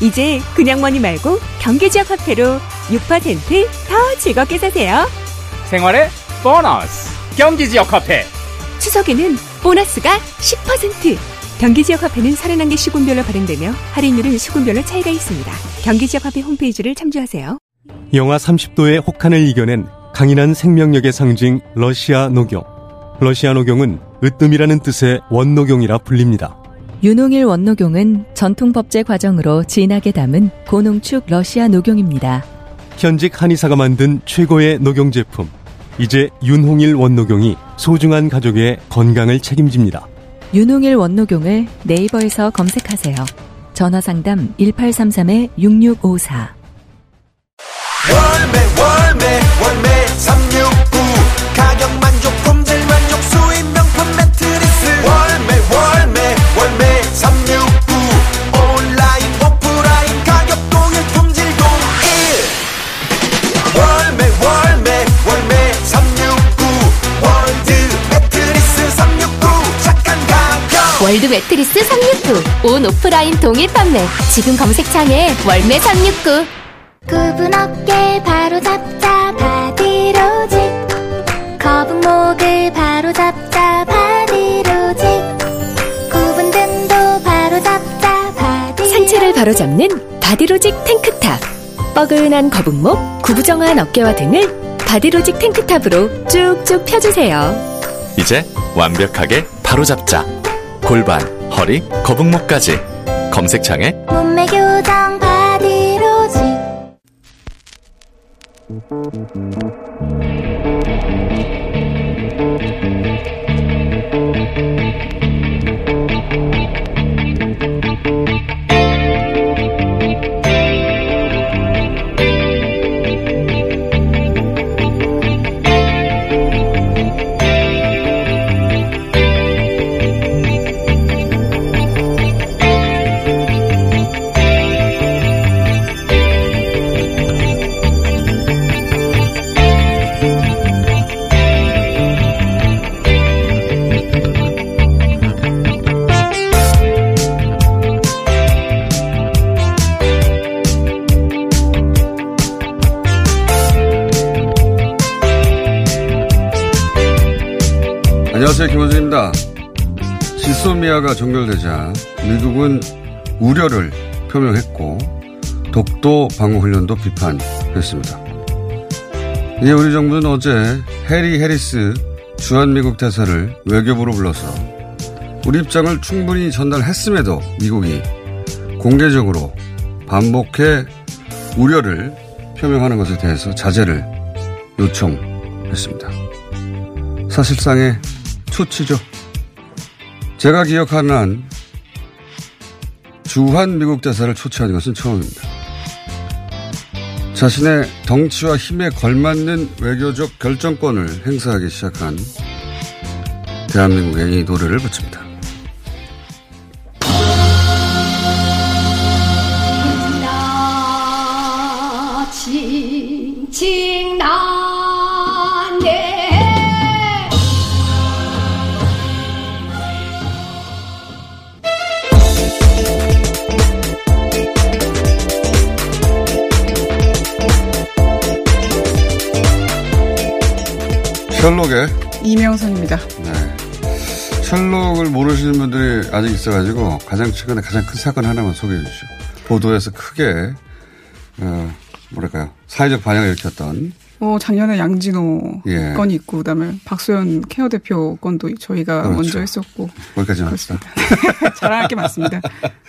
이제 그냥 머니 말고 경기지역 화폐로 6%더 즐겁게 사세요 생활의 보너스 경기지역 화폐 추석에는 보너스가 10% 경기지역 화폐는 31개 시군별로 발행되며 할인율은 시군별로 차이가 있습니다. 경기지역 화폐 홈페이지를 참조하세요. 영하 30도의 혹한을 이겨낸 강인한 생명력의 상징 러시아 녹용. 러시아 녹용은 으뜸이라는 뜻의 원녹용이라 불립니다. 윤홍일 원녹용은 전통 법제 과정으로 진하게 담은 고농축 러시아 녹용입니다. 현직 한의사가 만든 최고의 녹용 제품. 이제 윤홍일 원녹용이 소중한 가족의 건강을 책임집니다. 윤홍일 원녹용을 네이버에서 검색하세요. 전화 상담 1833-6654. 월매 월매 월매 월드 매트리스 369. 온 오프라인 동일 판매. 지금 검색창에 월매 369. 굽은 어깨 바로 잡자 바디로직 거북목을 바로 잡자 바디로직 굽은 등도 바로 잡자 바디 상체를 바로 잡는 바디로직 탱크탑. 뻐근한 거북목, 구부정한 어깨와 등을 바디로직 탱크탑으로 쭉쭉 펴주세요. 이제 완벽하게 바로잡자. 골반, 허리, 거북목까지. 검색창에 몸매 교정 바디로직 안녕하세요. 김원준입니다. 지소미아가 종결되자 미국은 우려를 표명했고 독도 방어훈련도 비판했습니다. 이에 우리 정부는 어제 해리 해리스 주한미국 대사를 외교부로 불러서 우리 입장을 충분히 전달했음에도 미국이 공개적으로 반복해 우려를 표명하는 것에 대해서 자제를 요청했습니다. 사실상의 초치죠. 제가 기억하는 한 주한 미국 대사를 초치하는 것은 처음입니다. 자신의 덩치와 힘에 걸맞는 외교적 결정권을 행사하기 시작한 대한민국의 이 노래를 붙입니다. 셜록의 이명선입니다. 네. 셜록을 모르시는 분들이 아직 있어가지고 가장 최근에 가장 큰 사건 하나만 소개해 주시죠. 보도에서 크게 어, 뭐랄까요 사회적 반향을 일으켰던 어, 작년에 양진호 예. 건이 있고 그다음에 박소연 케어 대표 건도 저희가 그렇죠. 먼저 했었고 거기까지만 합시다. 자랑할 게 많습니다.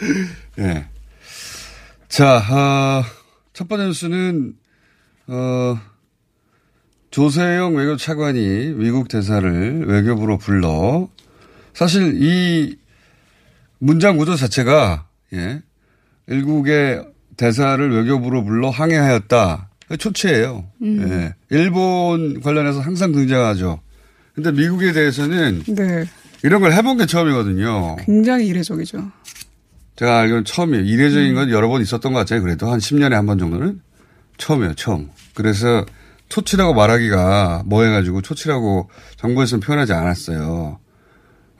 예. 자, 아, 첫 번째 뉴스는, 어, 조세영 외교 차관이 미국 대사를 외교부로 불러 사실 이 문장 구조 자체가, 예, 일국의 대사를 외교부로 불러 항해하였다. 초치예요. 음. 예. 일본 관련해서 항상 등장하죠. 근데 미국에 대해서는 네. 이런 걸 해본 게 처음이거든요. 굉장히 이례적이죠. 제가 알기로는 처음이에요. 이례적인 건 여러 번 있었던 것 같아요. 그래도 한 10년에 한 번 정도는 처음이에요. 처음. 그래서 초치라고 말하기가 뭐해가지고 초치라고 정부에서는 표현하지 않았어요.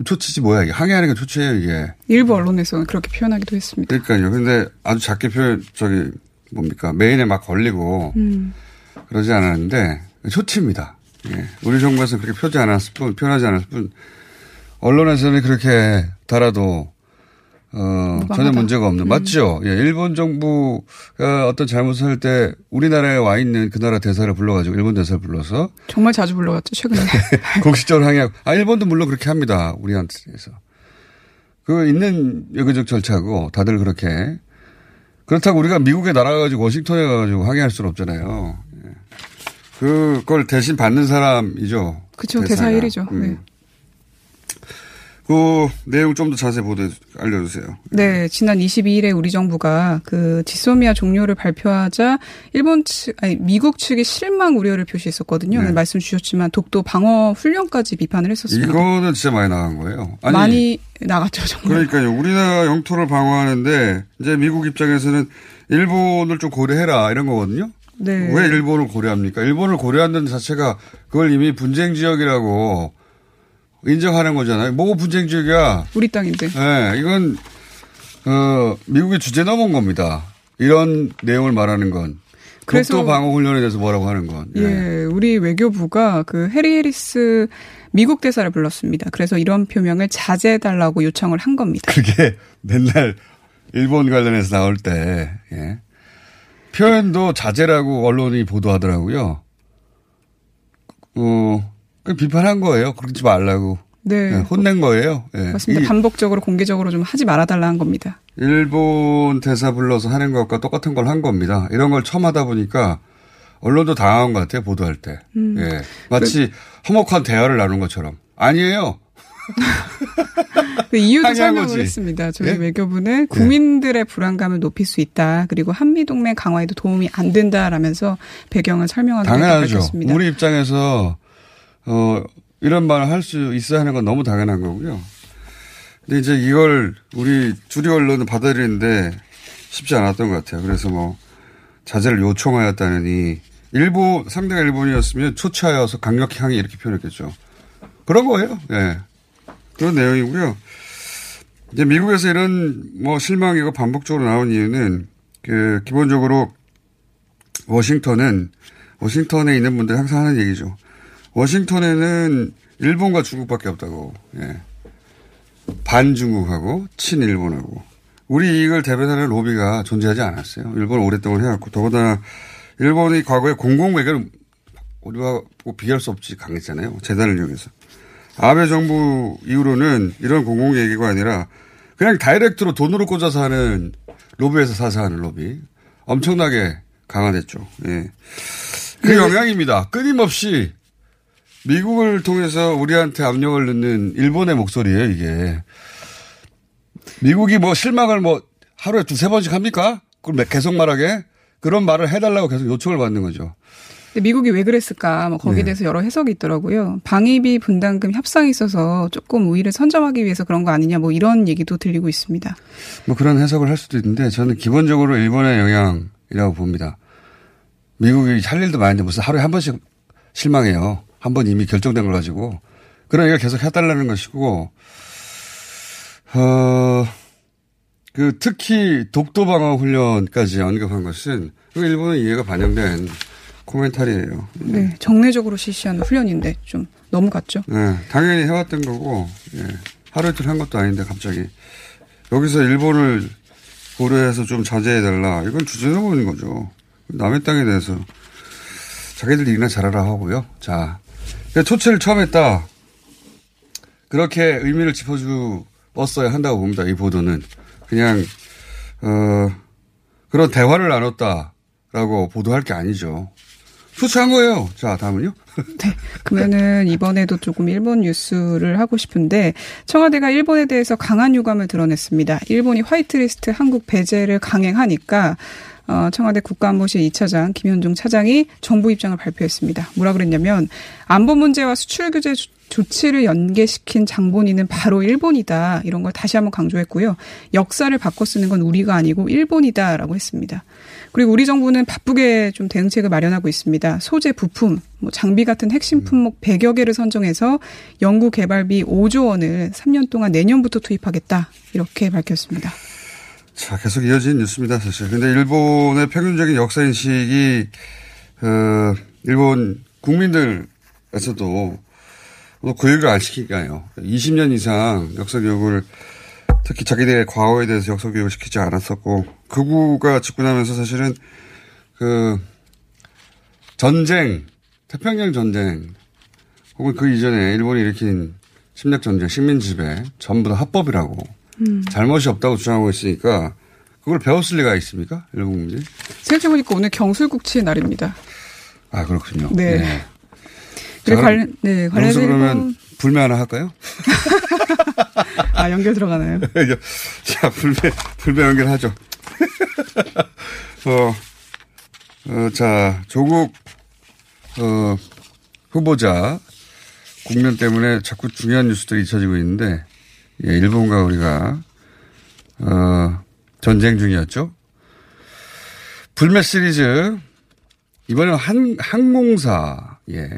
초치지 뭐야 이게 항해하는 게 초치예요 이게. 일부 언론에서는 그렇게 표현하기도 했습니다. 그러니까요. 근데 아주 작게 표현 저기 뭡니까 메인에 막 걸리고 음. 그러지 않았는데 초치입니다. 예. 우리 정부에서 그렇게 표지 않았을 뿐 표현하지 않았을 뿐 언론에서는 그렇게 달아도 어, 무방하다. 전혀 문제가 없는 음. 맞죠? 예, 일본 정부가 어떤 잘못을 할 때 우리나라에 와 있는 그 나라 대사를 불러가지고 일본 대사를 불러서 정말 자주 불러갔죠 최근에. 공식적으로 항의하고 아 일본도 물론 그렇게 합니다 우리한테서 그 있는 여기적 절차고 다들 그렇게 그렇다고 우리가 미국에 날아가가지고 워싱턴에 가가지고 항의할 수는 없잖아요. 예. 그걸 대신 받는 사람이죠. 그쵸, 대사가. 대사 일이죠. 음. 네. 그 내용 좀 더 자세히 보도 알려주세요. 네, 지난 22일에 우리 정부가 그 지소미아 종료를 발표하자 일본 측, 아니 미국 측이 실망 우려를 표시했었거든요. 네. 말씀 주셨지만 독도 방어 훈련까지 비판을 했었습니다. 이거는 진짜 많이 나간 거예요. 아니, 많이 나갔죠, 정말. 그러니까요. 우리나라 영토를 방어하는데 이제 미국 입장에서는 일본을 좀 고려해라 이런 거거든요. 네. 왜 일본을 고려합니까? 일본을 고려한다는 자체가 그걸 이미 분쟁 지역이라고 인정하는 거잖아요. 뭐가 분쟁 지역이야? 우리 땅인데. 네, 이건 어, 미국의 주제 넘은 겁니다. 이런 내용을 말하는 건. 그래서- 방어 훈련에 대해서 뭐라고 하는 건. 예, 우리 외교부가 그 해리 해리스 미국 대사를 불렀습니다. 그래서 이런 표명을 자제해달라고 요청을 한 겁니다. 그게 맨날 일본 관련해서 나올 때, 예. 표현도 자제라고 언론이 보도하더라고요. 어, 그 비판한 거예요. 그러지 말라고. 네. 예, 혼낸 거예요. 예. 맞습니다. 이 반복적으로 공개적으로 좀 하지 말아달라는 겁니다. 일본 대사 불러서 하는 것과 똑같은 걸 한 겁니다. 이런 걸 처음 하다 보니까 언론도 당한 것 같아요. 보도할 때. 음. 예. 마치 화목한 대화를 나눈 것처럼. 아니에요. 그 이유도 설명을 거지. 했습니다. 저희 예? 외교부는 국민들의 불안감을 높일 수 있다. 그리고 한미 동맹 강화에도 도움이 안 된다라면서 배경을 당연하죠. 밝혔습니다. 우리 입장에서 어 이런 말을 할 수 있어야 하는 건 너무 당연한 거고요. 근데 이제 이걸 우리 주류 언론은 받아들이는데 쉽지 않았던 것 같아요. 그래서 뭐 자제를 요청하였다느니 일본 상대가 일본이었으면 초치하여서 강력히 항의 이렇게 표현했겠죠. 그런 거예요. 예. 그런 내용이고요. 이제 미국에서 이런 뭐 실망이고 반복적으로 나온 이유는 그 기본적으로 워싱턴은 워싱턴에 있는 분들 항상 하는 얘기죠. 워싱턴에는 일본과 중국밖에 없다고. 예. 반중국하고 친일본하고 우리 이익을 대변하는 로비가 존재하지 않았어요. 일본 오랫동안 해왔고 더구나 일본이 과거에 공공 외교를 우리와 뭐 비교할 수 없이 강했잖아요. 재단을 이용해서. 아베 정부 이후로는 이런 공공 얘기가 아니라 그냥 다이렉트로 돈으로 꽂아서 하는 로비에서 사서 하는 로비 엄청나게 강화됐죠. 예. 그 영향입니다. 끊임없이 미국을 통해서 우리한테 압력을 넣는 일본의 목소리예요, 이게. 미국이 뭐 실망을 뭐 하루에 두세 번씩 합니까? 그걸 계속 말하게? 그런 말을 해달라고 계속 요청을 받는 거죠. 근데 미국이 왜 그랬을까? 뭐 거기에 네. 대해서 여러 해석이 있더라고요. 방위비 분담금 협상이 있어서 조금 우위를 선점하기 위해서 그런 거 아니냐 뭐 이런 얘기도 들리고 있습니다. 뭐 그런 해석을 할 수도 있는데 저는 기본적으로 일본의 영향이라고 봅니다. 미국이 할 일도 많은데 무슨 하루에 한 번씩 실망해요. 한 번 이미 결정된 걸 가지고. 그러니까 계속 해달라는 것이고, 어, 그 특히 독도 방어 훈련까지 언급한 것은 그 일본의 이해가 반영된 코멘터리예요. 네, 정례적으로 실시하는 훈련인데 좀 너무 같죠. 네, 당연히 해왔던 거고, 예. 하루 이틀 한 것도 아닌데 갑자기 여기서 일본을 고려해서 좀 자제해달라. 이건 주제넘은 거죠. 남의 땅에 대해서 자기들 일이나 잘하라 하고요. 자, 초치를 처음 했다. 그렇게 의미를 짚어주었어야 한다고 봅니다. 이 보도는 그냥 어 그런 대화를 나눴다라고 보도할 게 아니죠. 초치한 거예요. 자, 다음은요. 그러면은 이번에도 조금 일본 뉴스를 하고 싶은데 청와대가 일본에 대해서 강한 유감을 드러냈습니다. 일본이 화이트리스트 한국 배제를 강행하니까 어, 청와대 국가안보실 2차장 김현종 차장이 정부 입장을 발표했습니다. 뭐라 그랬냐면 안보 문제와 수출 규제 조- 조치를 연계시킨 장본인은 바로 일본이다. 이런 걸 다시 한번 강조했고요. 역사를 바꿔 쓰는 건 우리가 아니고 일본이다라고 했습니다. 그리고 우리 정부는 바쁘게 좀 대응책을 마련하고 있습니다. 소재, 부품, 뭐 장비 같은 핵심 품목 100여 개를 선정해서 연구 개발비 5조 원을 3년 동안 내년부터 투입하겠다. 이렇게 밝혔습니다. 자, 계속 이어진 뉴스입니다, 사실. 근데 일본의 평균적인 역사 인식이, 어, 일본 국민들에서도 뭐 교육을 안 시키니까요. 20년 이상 역사 교육을 특히 자기들의 과거에 대해서 역사 교육을 시키지 않았었고, 극우가 집권하면서 사실은 그 전쟁, 태평양 전쟁, 혹은 그 이전에 일본이 일으킨 침략 전쟁, 식민 지배 전부 다 합법이라고 음. 잘못이 없다고 주장하고 있으니까 그걸 배웠을 리가 있습니까? 일본 국민이? 생각해보니까 오늘 경술국치의 날입니다. 아 그렇군요. 네. 네. 그리고 자, 관련, 네, 관련해서 그러면 불매 하나 할까요? 아, 연결 들어가나요? 자, 불매, 불매 연결하죠. 어, 어, 자, 조국, 어, 후보자 국면 때문에 자꾸 중요한 뉴스들이 잊혀지고 있는데, 예, 일본과 우리가, 어, 전쟁 중이었죠. 불매 시리즈, 이번에는 한, 항공사, 예,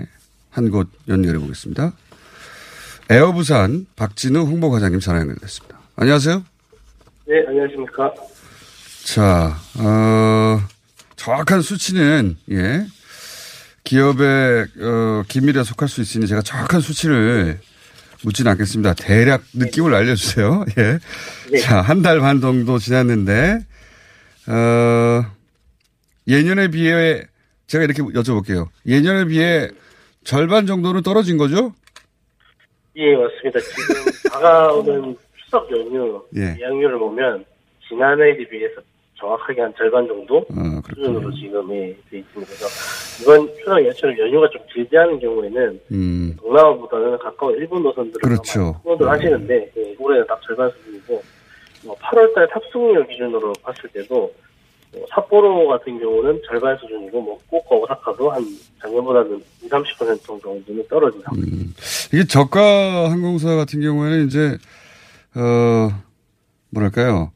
한 곳 연결해 보겠습니다. 에어부산 박진우 홍보과장님 전화 연결됐습니다. 안녕하세요. 네, 안녕하십니까. 자, 어, 정확한 수치는, 예, 기업의, 어, 기밀에 속할 수 있으니 제가 정확한 수치를 묻지는 않겠습니다. 대략 느낌을 알려주세요. 예. 네. 자, 한 달 반 정도 지났는데, 어, 예년에 비해, 제가 이렇게 여쭤볼게요. 예년에 비해 절반 정도는 떨어진 거죠? 예, 맞습니다. 지금 다가오는 추석 연휴 예. 예약률을 보면 지난해에 비해서 정확하게 한 절반 정도 어, 수준으로 지금 예, 돼 있습니다. 그래서 이번 추석 연휴 연휴가 좀 길지 않은 경우에는 음, 동남아보다는 가까운 일본 노선들을 그렇죠. 후원을 하시는데 예, 올해는 딱 절반 수준이고 뭐 8월달 탑승률 기준으로 봤을 때도 뭐 삿포로 같은 경우는 절반 수준이고 뭐 꼬꼬 오사카도 한 작년보다는 20, 30% 정도는 떨어진 상태. 이게 저가 항공사 같은 경우에는 이제 어 뭐랄까요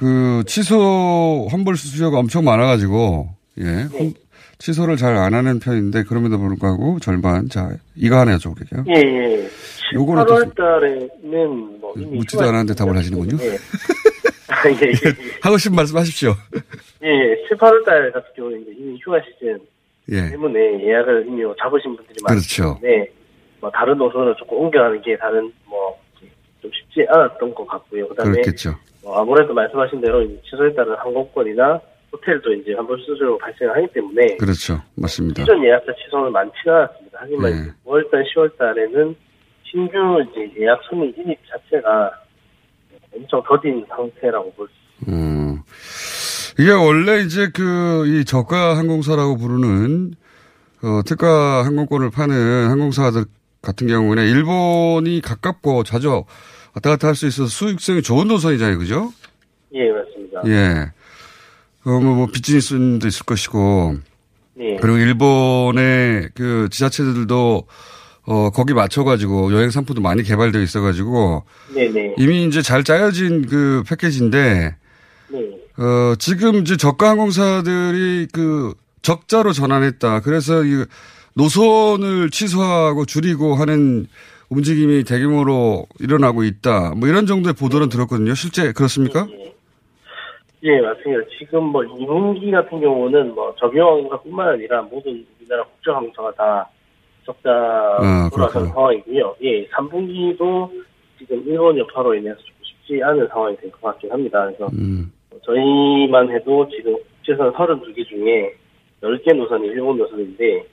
그 취소 환불 수수료가 엄청 많아가지고 예 환- 취소를 잘 안 하는 편인데 그럼에도 불구하고 절반 자 이거 하나 여쭤볼게요. 예, 예. 요거는 8월 달에는 뭐 이미 묻지도 않았는데 답을 하시는군요. 예. 아, 예, 예, 하고 싶은 말씀하십시오. 예. 예, 7, 8월 달 같은 경우는 이제 이미 휴가 시즌 예 때문에 예약을 이미 잡으신 분들이 많기 그렇죠. 때문에 뭐 다른 노선을 조금 옮겨가는 게 다른 뭐 좀 쉽지 않았던 것 같고요. 그다음에 그렇겠죠. 뭐 아무래도 말씀하신 대로 취소에 따른 항공권이나 호텔도 이제 환불 수수료가 발생하기 때문에 그렇죠 맞습니다. 기존 예약자 취소는 많지는 않았습니다. 하지만 네. 9월달, 10월 달에는 신규 이제 예약 손님 진입 자체가 엄청 더딘 상태라고 볼수 음. 이게 원래 이제 그, 이 저가 항공사라고 부르는, 어, 특가 항공권을 파는 항공사들 같은 경우는 일본이 가깝고 자주 왔다 갔다 할 수 있어서 수익성이 좋은 노선이잖아요. 그죠? 예, 맞습니다. 예. 어, 뭐, 뭐, 비즈니스도 있을 것이고, 네. 그리고 일본의 그 지자체들도 어, 거기 맞춰가지고 여행 상품도 많이 개발되어 있어가지고 네네. 이미 이제 잘 짜여진 그 패키지인데 네. 어, 지금 이제 저가 항공사들이 그 적자로 전환했다. 그래서 이 노선을 취소하고 줄이고 하는 움직임이 대규모로 일어나고 있다. 뭐 이런 정도의 보도는 들었거든요. 실제 그렇습니까? 예, 맞습니다. 지금 뭐 2분기 같은 경우는 뭐 적용뿐만 아니라 모든 우리나라 국제항공사가 다 적자 아, 돌아선. 상황이고요. 예, 3분기도 지금 일본 여파로 인해서 조금 쉽지 않은 상황이 될 것 같긴 합니다. 그래서 음. 저희만 해도 지금 국제선 32개 중에 10개 노선이 일본 노선인데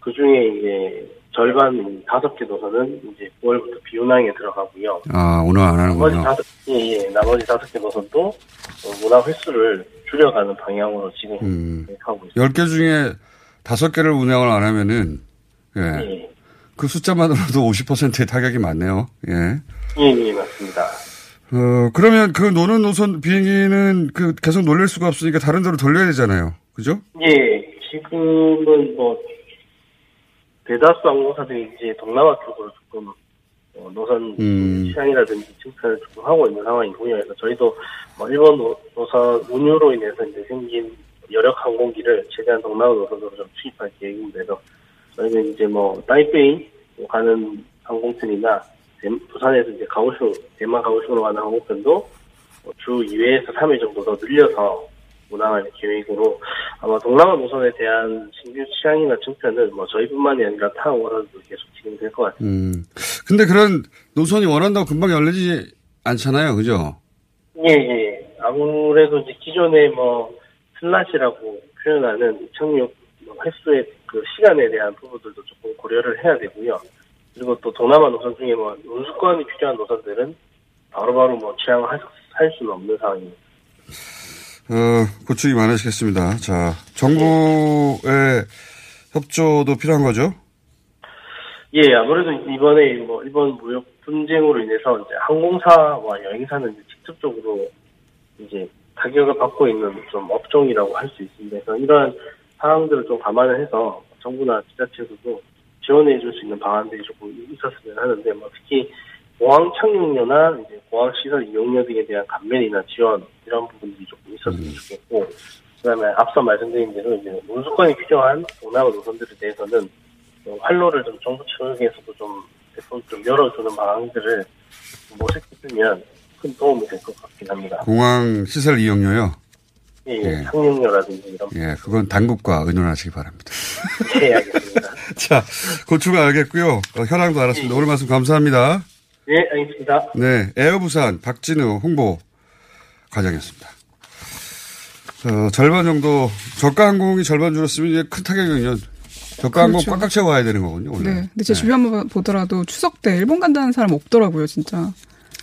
그 중에 이제 절반 5개 노선은 이제 9월부터 비운항에 들어가고요. 아, 오늘 안 나머지 하는군요. 다섯 예, 예, 나머지 다섯 개 노선도 어, 문화 횟수를 줄여가는 방향으로 지금 음. 하고 있습니다. 10개 중에 5개를 운영을 안 하면은 예. 예. 그 숫자만으로도 50%의 타격이 많네요. 예. 예, 예, 맞습니다. 어, 그러면 그 노는 노선 비행기는 그 계속 놀릴 수가 없으니까 다른 데로 돌려야 되잖아요. 그죠? 예, 지금은 뭐 대다수 항공사들이 이제 동남아 쪽으로 조금 어, 노선 음. 취향이라든지 증차를 조금 하고 있는 상황이고요. 그래서 저희도 뭐 일본 노, 노선 운휴로 인해서 이제 생긴 여력 항공기를 최대한 동남아 노선으로 좀 투입할. 그래서 저희는 이제 뭐 타이페이 가는 항공편이나 대- 부산에서 이제 가오슝, 대만 가오슝으로 가는 항공편도 뭐 주 2회에서 3회 정도 더 늘려서 운항할 계획으로 아마 동남아 노선에 대한 신규 취항이나 증편은 뭐 저희뿐만이 아니라 타 항공사들도 계속 진행될 것 같습니다. 음. 근데 그런 노선이 원한다고 금방 열리지 않잖아요. 그죠? 예, 예. 아무래도 이제 기존에 뭐 슬롯이라고 표현하는 착륙 뭐 횟수의 그 시간에 대한 부분들도 조금 고려를 해야 되고요. 그리고 또 동남아 노선 중에 뭐 운수권이 필요한 노선들은 바로바로 뭐 취항을 할, 할 수는 없는 상황입니다. 어, 고충이 많으시겠습니다. 자, 정부의 협조도 필요한 거죠? 예, 아무래도 이번에 뭐 일본 무역 분쟁으로 인해서 이제 항공사와 여행사는 이제 직접적으로 이제 타격을 받고 있는 좀 업종이라고 할 수 있습니다. 그래서 이러한 상황들을 좀 감안을 해서 정부나 지자체에서도 지원해 줄 수 있는 방안들이 조금 있었으면 하는데 뭐 특히 공항 착륙료나 이제 공항 시설 이용료 등에 대한 감면이나 지원 이런 부분들이 조금 있었으면 좋겠고 그다음에 앞서 말씀드린 대로 이제 운수권이 필요한 동남아 노선들에 대해서는 좀 활로를 좀 정부 측에서도 좀 대폭 좀 열어주는 방안들을 모색했으면 큰 도움이 될 것 같긴 합니다. 공항 시설 이용료요? 예, 예. 예. 착륙료라든지 이런 예, 그건 당국과 의논하시기 바랍니다. 예, 알겠습니다. 자, 고충 알겠고요. 어, 현황도 알았습니다. 오늘 말씀 감사합니다. 예, 알겠습니다. 네, 에어부산 박진우 홍보 과장이었습니다. 어, 절반 정도, 저가 항공이 절반 줄었으면 이제 큰 타격이군요. 저가 항공 그렇죠. 꽉꽉 채워야 되는 거군요, 원래. 네. 근데 제 주변 보- 보더라도 추석 때 일본 간다는 사람 없더라고요, 진짜.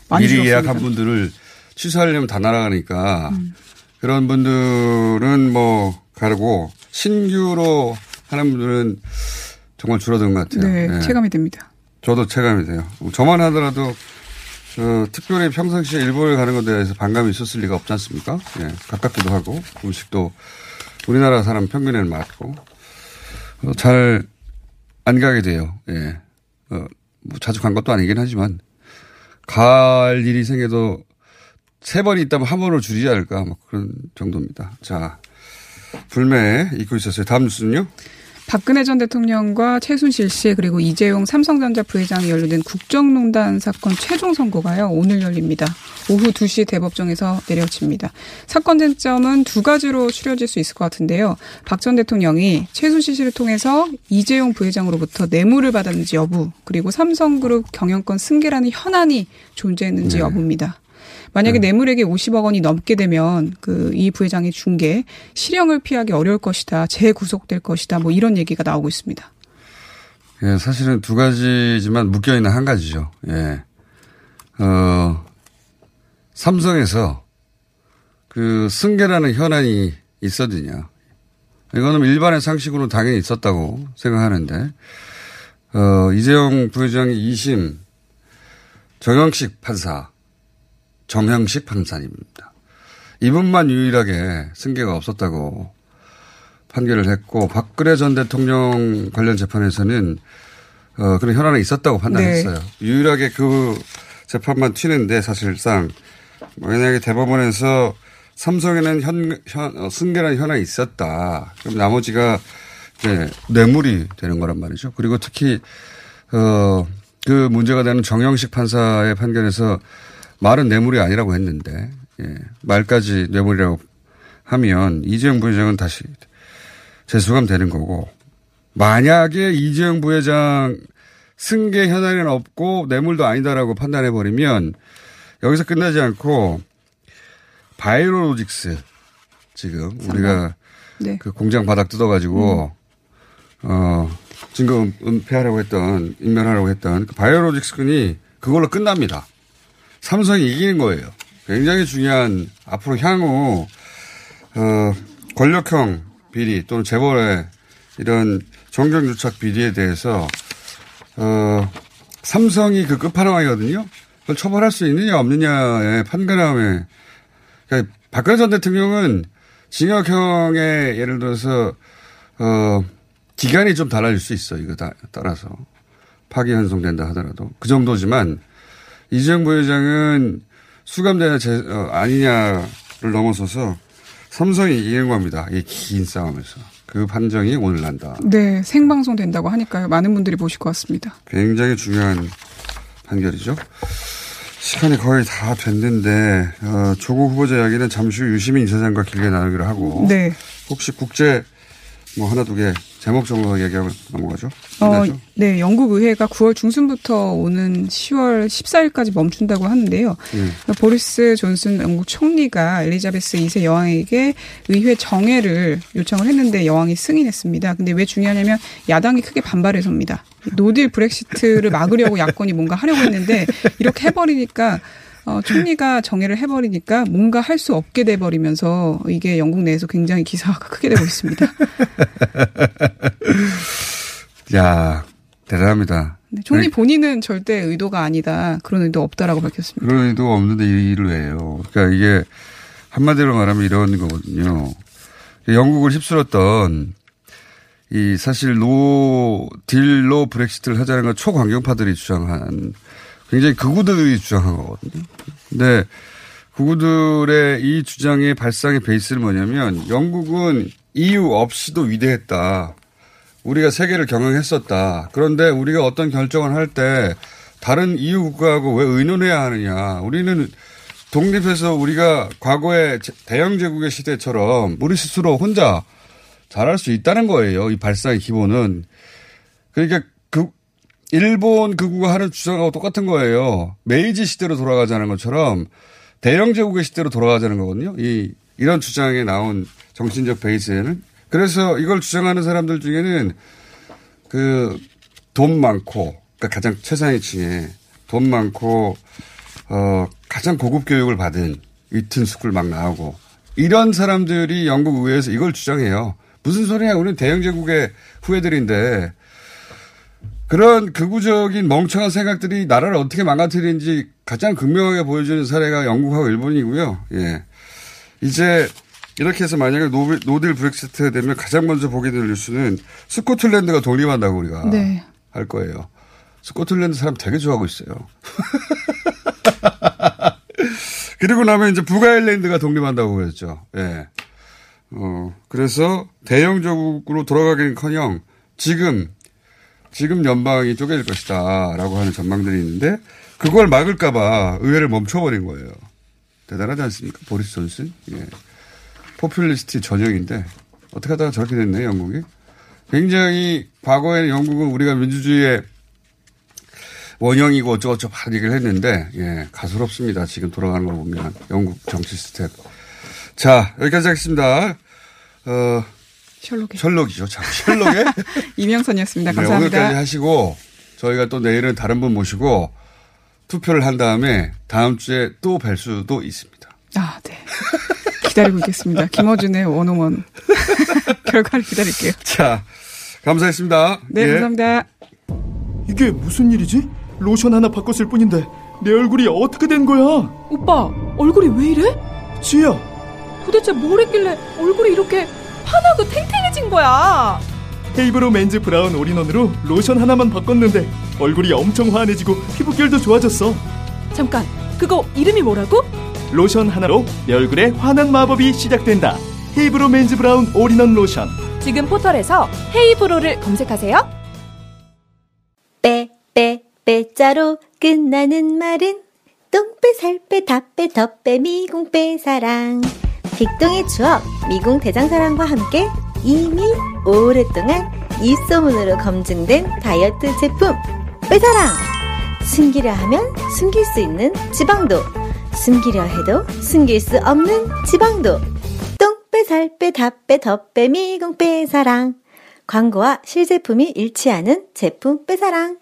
많이 미리 줄었습니다. 예약한 분들을 취소하려면 다 날아가니까 음. 그런 분들은 뭐 가르고 신규로 하는 분들은 정말 줄어든 것 같아요. 네, 네. 체감이 됩니다. 저도 체감이 돼요. 저만 하더라도 어, 특별히 평상시에 일본에 가는 것에 대해서 반감이 있었을 리가 없지 않습니까? 예, 가깝기도 하고 음식도 우리나라 사람 평균에는 맞고 어, 잘안 가게 돼요. 예, 어, 뭐 자주 간 것도 아니긴 하지만 갈 일이 생겨도 세 번이 있다면 한 번으로 줄이지 않을까 뭐 그런 정도입니다. 자, 불매 잊고 있었어요. 다음 뉴스는요? 박근혜 전 대통령과 최순실 씨 그리고 이재용 삼성전자 부회장이 연루된 국정농단 사건 최종 선고가요 오늘 열립니다. 오후 2시 대법정에서 내려집니다. 사건 쟁점은 두 가지로 추려질 수 있을 것 같은데요. 박 전 대통령이 최순실 씨를 통해서 이재용 부회장으로부터 뇌물을 받았는지 여부 그리고 삼성그룹 경영권 승계라는 현안이 존재했는지 네. 여부입니다. 만약에 뇌물액이 50억 원이 넘게 되면 그 이 부회장의 중개 실형을 피하기 어려울 것이다. 재구속될 것이다. 뭐 이런 얘기가 나오고 있습니다. 예, 사실은 두 가지지만 묶여 있는 한 가지죠. 예. 어, 삼성에서 그 승계라는 현안이 있었느냐. 이거는 일반의 상식으로 당연히 있었다고 생각하는데, 어, 이재용 부회장이 2심 정영식 판사, 정형식 판사님입니다. 이분만 유일하게 승계가 없었다고 판결을 했고 박근혜 전 대통령 관련 재판에서는 어, 그런 현안이 있었다고 판단했어요. 네. 유일하게 그 재판만 튀는데 사실상 만약에 대법원에서 삼성에는 현, 현 어, 승계라는 현안이 있었다. 그럼 나머지가 이제 뇌물이 되는 거란 말이죠. 그리고 특히 어, 그 문제가 되는 정영식 판사의 판결에서 말은 뇌물이 아니라고 했는데 예, 말까지 뇌물이라고 하면 이재용 부회장은 다시 재수감 되는 거고 만약에 이재용 부회장 승계 현안에는 없고 뇌물도 아니다라고 판단해 버리면 여기서 끝나지 않고 바이오로직스 지금 우리가 네. 그 공장 바닥 뜯어가지고 어 지금 은폐하려고 했던 인멸하려고 했던 그 바이오로직스군이 그걸로 끝납니다. 삼성이 이기는 거예요. 굉장히 중요한 앞으로 향후 어 권력형 비리 또는 재벌의 이런 정경유착 비리에 대해서 어, 삼성이 그 끝판왕이거든요. 그걸 처벌할 수 있느냐 없느냐의 판가름에 그러니까 박근혜 전 대통령은 징역형의 예를 들어서 어, 기간이 좀 달라질 수 있어 이거 다, 따라서 파기 환송된다 하더라도 그 정도지만 이재용 부회장은 수감되냐 제, 어, 아니냐를 넘어서서 삼성이 이긴 겁니다. 이 긴 싸움에서 그 판정이 오늘 난다. 네, 생방송 된다고 하니까요. 많은 분들이 보실 것 같습니다. 굉장히 중요한 판결이죠. 시간이 거의 다 됐는데 어, 조국 후보자 이야기는 잠시 후 유시민 이사장과 길게 나누기로 하고 네. 혹시 국제 뭐 하나 두 개 제목 정도 얘기하고 넘어가죠. 어? 네, 영국 의회가 9월 중순부터 오는 10월 14일까지 멈춘다고 하는데요. 예. 보리스 존슨 영국 총리가 엘리자베스 2세 여왕에게 의회 정회를 요청을 했는데 여왕이 승인했습니다. 근데 왜 중요하냐면 야당이 크게 반발해서입니다. 노딜 브렉시트를 막으려고 야권이 뭔가 하려고 했는데 이렇게 해버리니까 어, 총리가 정회를 해버리니까 뭔가 할 수 없게 돼버리면서 이게 영국 내에서 굉장히 기사가 크게 되고 있습니다. 야 대단합니다. 네, 총리 본인은 절대 의도가 아니다. 그런 의도 없다라고 밝혔습니다. 그런 의도 없는데 이 일을 해요. 그러니까 이게 한마디로 말하면 이런 거거든요. 영국을 휩쓸었던 이 사실 노 딜로 브렉시트를 하자는 건 초강경파들이 주장한 굉장히 극우들이 주장한 거거든요. 근데 극우들의 이 주장의 발상의 베이스는 뭐냐면 영국은 EU 없이도 위대했다. 우리가 세계를 경영했었다. 그런데 우리가 어떤 결정을 할 때 다른 EU 국가하고 왜 의논해야 하느냐. 우리는 독립해서 우리가 과거의 대영 제국의 시대처럼 우리 스스로 혼자 잘할 수 있다는 거예요. 이 발상의 기본은. 그러니까 그 일본 극우가 하는 주장하고 똑같은 거예요. 메이지 시대로 돌아가자는 것처럼 대영 제국의 시대로 돌아가자는 거거든요. 이 이런 주장에 나온 정신적 베이스에는 그래서 이걸 주장하는 사람들 중에는 그 돈 많고 그러니까 가장 최상위층에 돈 많고 어 가장 고급 교육을 받은 이튼 스쿨 막 나오고 이런 사람들이 영국 의회에서 이걸 주장해요. 무슨 소리야? 우리는 대영 제국의 후예들인데 그런 극우적인 멍청한 생각들이 나라를 어떻게 망가뜨리는지 가장 극명하게 보여주는 사례가 영국하고 일본이고요. 예. 이제 이렇게 해서 만약에 노딜, 노딜 브렉시트 되면 가장 먼저 보게 될 뉴스는 스코틀랜드가 독립한다고 우리가 네. 할 거예요. 스코틀랜드 사람 되게 좋아하고 있어요. 그리고 나면 이제 북아일랜드가 독립한다고 그랬죠. 예. 어, 그래서 대영제국으로 돌아가기는 커녕 지금, 지금 연방이 쪼개질 것이다. 라고 하는 전망들이 있는데 그걸 막을까봐 의회를 멈춰버린 거예요. 대단하지 않습니까? 보리스 존슨? 예. 포퓰리스트 전형인데 어떻게 하다가 저렇게 됐네, 영국이. 굉장히 과거에는 영국은 우리가 민주주의의 원형이고 어쩌고저쩌고 한 얘기를 했는데, 예, 가소롭습니다. 지금 돌아가는 걸 보면. 영국 정치 스텝. 자, 여기까지 하겠습니다. 어, 셜록이. 셜록이죠. 참, 셜록에? 이명선이었습니다. 네, 감사합니다. 오늘까지 하시고, 저희가 또 내일은 다른 분 모시고, 투표를 한 다음에 다음 주에 또 뵐 수도 있습니다. 아, 네. 기다리고 있겠습니다. 김어준의 원오원. 결과를 기다릴게요. 자, 감사했습니다. 네, 예. 감사합니다. 이게 무슨 일이지? 로션 하나 바꿨을 뿐인데 내 얼굴이 어떻게 된 거야? 오빠, 얼굴이 왜 이래? 지혜야, 도대체 뭘 했길래 얼굴이 이렇게 환하고 탱탱해진 거야? 헤이브로 맨즈 브라운 올인원으로 로션 하나만 바꿨는데 얼굴이 엄청 환해지고 피부결도 좋아졌어. 잠깐, 그거 이름이 뭐라고? 로션 하나로 내 얼굴에 환한 마법이 시작된다. 헤이브로 맨즈 브라운 올인원 로션. 지금 포털에서 헤이브로를 검색하세요. 빼, 빼, 빼자로 끝나는 말은 똥빼, 살빼, 다빼, 덧빼, 미궁빼, 사랑. 빅동의 추억, 미궁 대장사랑과 함께 이미 오랫동안 입소문으로 검증된 다이어트 제품, 빼사랑! 숨기려 하면 숨길 수 있는 지방도, 숨기려 해도 숨길 수 없는 지방도. 똥빼, 살빼, 다빼, 덧빼, 미궁 빼, 사랑. 광고와 실제품이 일치하는 제품 빼사랑.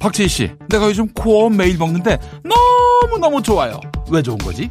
박재희 씨, 내가 요즘 코어 매일 먹는데 너무너무 좋아요. 왜 좋은 거지?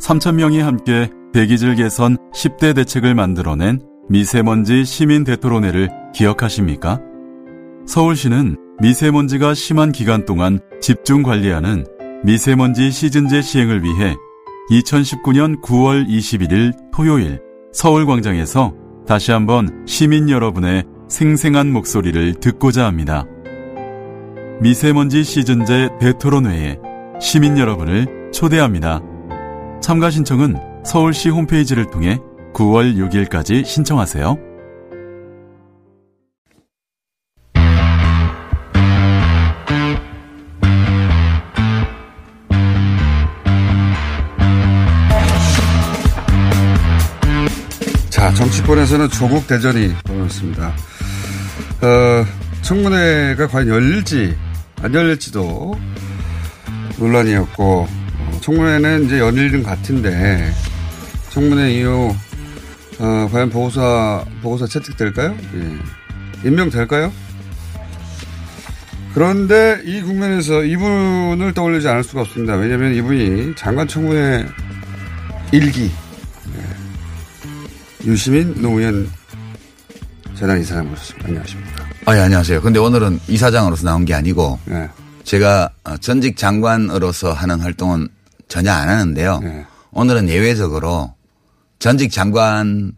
3,000명이 함께 대기질 개선 10대 대책을 만들어낸 미세먼지 시민 대토론회를 기억하십니까? 서울시는 미세먼지가 심한 기간 동안 집중 관리하는 미세먼지 시즌제 시행을 위해 2019년 9월 21일 토요일 서울광장에서 다시 한번 시민 여러분의 생생한 목소리를 듣고자 합니다. 미세먼지 시즌제 대토론회에 시민 여러분을 초대합니다. 참가 신청은 서울시 홈페이지를 통해 9월 6일까지 신청하세요. 자, 정치권에서는 조국 대전이 벌어졌습니다. 어, 청문회가 과연 열릴지, 안 열릴지도 논란이었고, 어, 청문회는 이제 것 같은데, 청문회 이후, 어, 과연 보고서, 보고서 채택될까요? 예. 임명될까요? 그런데 이 국면에서 이분을 떠올리지 않을 수가 없습니다. 왜냐하면 이분이 장관 청문회 일기 유시민 노무현 재단 이사장 모셨습니다. 안녕하십니까. 아, 예, 안녕하세요. 근데 오늘은 이사장으로서 나온 게 아니고 네. 제가 어, 전직 장관으로서 하는 활동은 전혀 안 하는데요. 네. 오늘은 예외적으로 전직 장관의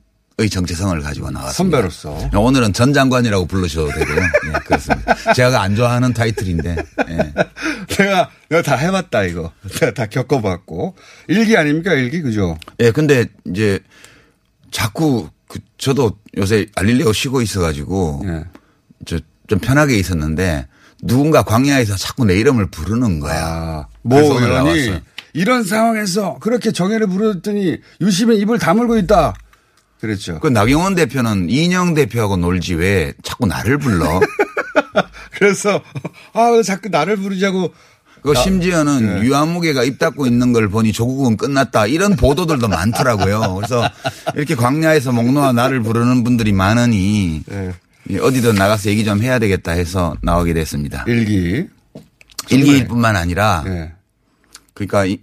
정체성을 가지고 나왔습니다. 선배로서. 오늘은 전 장관이라고 부르셔도 되고요. 네, 그렇습니다. 제가 안 좋아하는 타이틀인데. 예. 제가, 내가 다 해봤다, 이거. 제가 다 겪어봤고. 일기 아닙니까, 일기? 그죠? 예, 근데 이제 자꾸 그 저도 요새 알릴레오 쉬고 있어가지고 예. 저좀 편하게 있었는데 누군가 광야에서 자꾸 내 이름을 부르는 거야. 모 그래서 오늘 의원이 나왔어요. 이런 상황에서 그렇게 정예를 부르더니 유시민 입을 다물고 있다. 그랬죠. 그 나경원 대표는 이인영 대표하고 놀지 왜 자꾸 나를 불러? 그래서 아, 왜 자꾸 나를 부르자고. 그 나- 심지어는 네. 유한무개가 입 닫고 있는 걸 보니 조국은 끝났다 이런 보도들도 많더라고요. 그래서 이렇게 광야에서 목 놓아 나를 부르는 분들이 많으니 네. 어디든 나가서 얘기 좀 해야 되겠다 해서 나오게 됐습니다. 일기. 일기뿐만 아니라 네. 그러니까 이-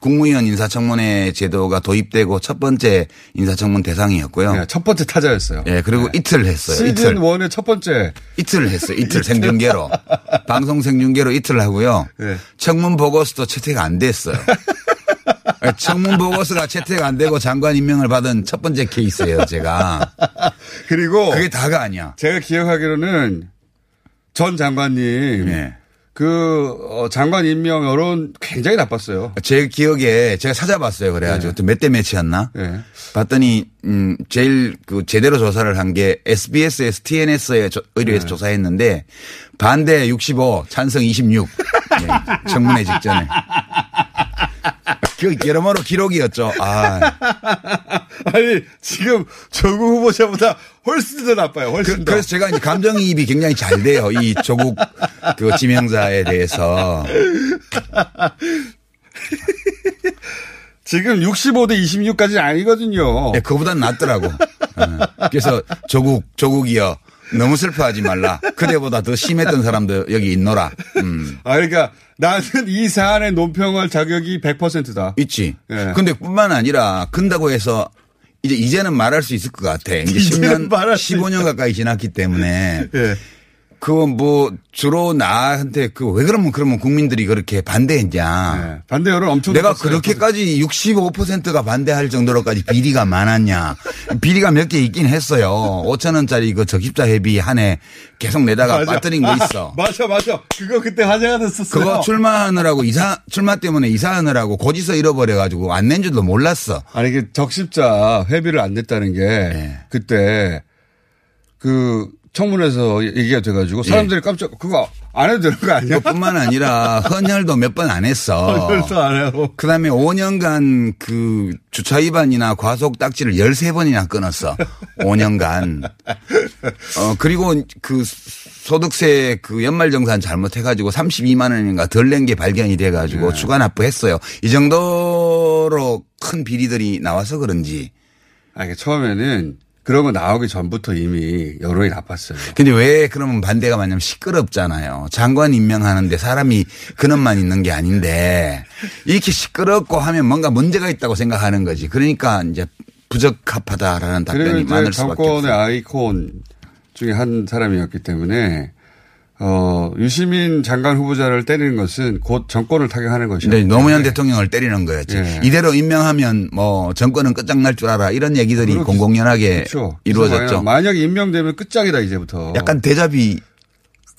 국무위원 인사청문회 제도가 도입되고 첫 번째 인사청문 대상이었고요. 네, 첫 번째 타자였어요. 예, 그리고 이틀 했어요. 시즌 이틀. 원의첫 번째. 이틀을 했어요. 이틀 생중계로. 방송 생중계로 이틀 하고요. 네. 청문 보고서도 채택 안 됐어요. 청문 보고서가 채택 안 되고 장관 임명을 받은 첫 번째 케이스예요, 제가. 그리고 그게 다가 아니야. 제가 기억하기로는 전 장관님 네. 그 어, 장관 임명 여론 굉장히 나빴어요. 제 기억에 제가 찾아봤어요. 그래가지고 몇대 몇이었나? 네. 봤더니 음 제일 그 제대로 조사를 한 게 SBS에서 TNS에 조- 의뢰해서 조사했는데 반대 65, 찬성 26. 예, 청문회 직전에. 그 여러모로 기록이었죠. 아, 아니 지금 조국 후보자보다 훨씬 더 나빠요. 훨씬 그, 더. 래서 제가 이제 감정이입이 굉장히 잘 돼요. 이 조국 그 지명자에 대해서. 지금 65대 26까지는 아니거든요. 예, 그거보단 낫더라고. 어. 그래서 조국, 조국이여. 너무 슬퍼하지 말라. 그대보다 더 심했던 사람도 여기 있노라. 음. 아 그러니까 나는 이 사안의 논평할 자격이 100%다. 있지. 예. 근데 뿐만 아니라 근다고 해서 이제 이제는 말할 수 있을 것 같아. 이제 이제는 10년, 말할 수 15년 가까이 지났기 때문에. 예. 그거 뭐 주로 나한테 그 왜 그러면 그러면 국민들이 그렇게 반대했냐. 네. 반대 여론 엄청 내가. 그렇게까지 65%가 반대할 정도로까지 비리가 많았냐. 비리가 몇 개 있긴 했어요. 5천 원짜리 그 적십자 회비 한 해 계속 내다가 맞아. 빠뜨린 거 있어. 아, 맞아 맞아. 그거 그때 화제가 됐었어요. 그거 출마하느라고 이사 출마 때문에 이사하느라고 고지서 잃어버려 가지고 안 낸 줄도 몰랐어. 아니 그 적십자 회비를 안 냈다는 게 네. 그때 그 청문회에서 얘기가 돼가지고 예. 사람들이 깜짝 그거 안 해도 되는 거 아니야? 그뿐만 아니라 헌혈도 몇 번 안 했어. 헌혈도 안 하고. 그 다음에 5년간 그 주차 위반이나 과속 딱지를 13번이나 끊었어. 5년간. 어, 그리고 그 소득세 그 연말 정산 잘못해가지고 32만 원인가 덜 낸 게 발견이 돼가지고 네. 추가 납부했어요. 이 정도로 큰 비리들이 나와서 그런지. 아, 이게 처음에는 그런 거 나오기 전부터 이미 여론이 나빴어요. 근데 왜 그러면 반대가 많냐면 시끄럽잖아요. 장관 임명하는데 사람이 근원만 있는 게 아닌데 이렇게 시끄럽고 하면 뭔가 문제가 있다고 생각하는 거지. 그러니까 이제 부적합하다라는 답변이 많을 수밖에 정권의 없어요. 아이콘 중에 한 사람이었기 때문에 어, 유시민 장관 후보자를 때리는 것은 곧 정권을 타격하는 것이죠. 네, 노무현 대통령을 때리는 거였지. 예. 이대로 임명하면 뭐 정권은 끝장날 줄 알아. 이런 얘기들이 그렇게- 공공연하게 그렇죠. 이루어졌죠. 만약 임명되면 끝장이다 이제부터. 약간 대자비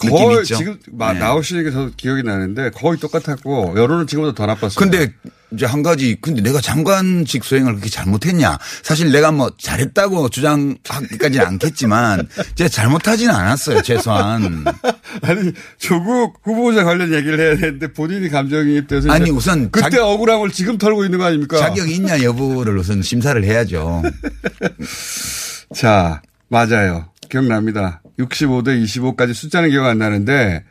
거의 있죠. 지금 마- 네. 나오시는 게 저도 기억이 나는데 거의 똑같았고 여론은 지금보다 더 나빴어요. 근데 이제 한 가지 근데 내가 장관직 수행을 그렇게 잘못했냐 사실 내가 뭐 잘했다고 주장하기까지는 않겠지만 제가 잘못하지는 않았어요 최소한 아니 조국 후보자 관련 얘기를 해야 되는데 본인이 감정이입돼서 아니, 우선 그때 억울함을 지금 털고 있는 거 아닙니까? 자격이 있냐 여부를 우선 심사를 해야죠 자 맞아요 기억납니다. 65대 25까지 숫자는 기억 안 나는데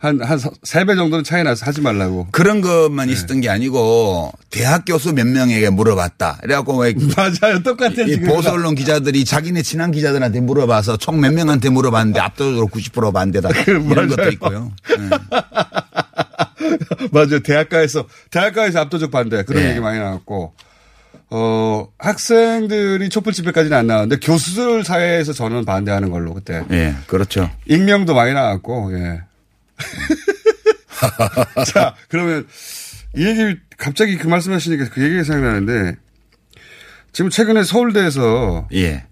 한 한 세 배 정도는 차이 나서 하지 말라고. 그런 네. 것만 있었던 게 아니고 대학 교수 몇 명에게 물어봤다 그래갖고 왜 맞아요 똑같아 이. 보수 언론 기자들이 자기네 친한 기자들한테 물어봐서 총 몇 명한테 물어봤는데 압도적으로 90% 반대다 이런 맞아요. 것도 있고요. 네. 맞아요. 대학가에서 대학가에서 압도적 반대 그런 예. 얘기 많이 나왔고 어 학생들이 촛불 집회까지는 안 나왔는데 교수들 사회에서 저는 반대하는 걸로 그때 예, 그렇죠. 익명도 많이 나왔고 예. 자 그러면 이 얘기 갑자기 그 말씀하시니까 그 얘기가 생각나는데 지금 최근에 서울대에서 예.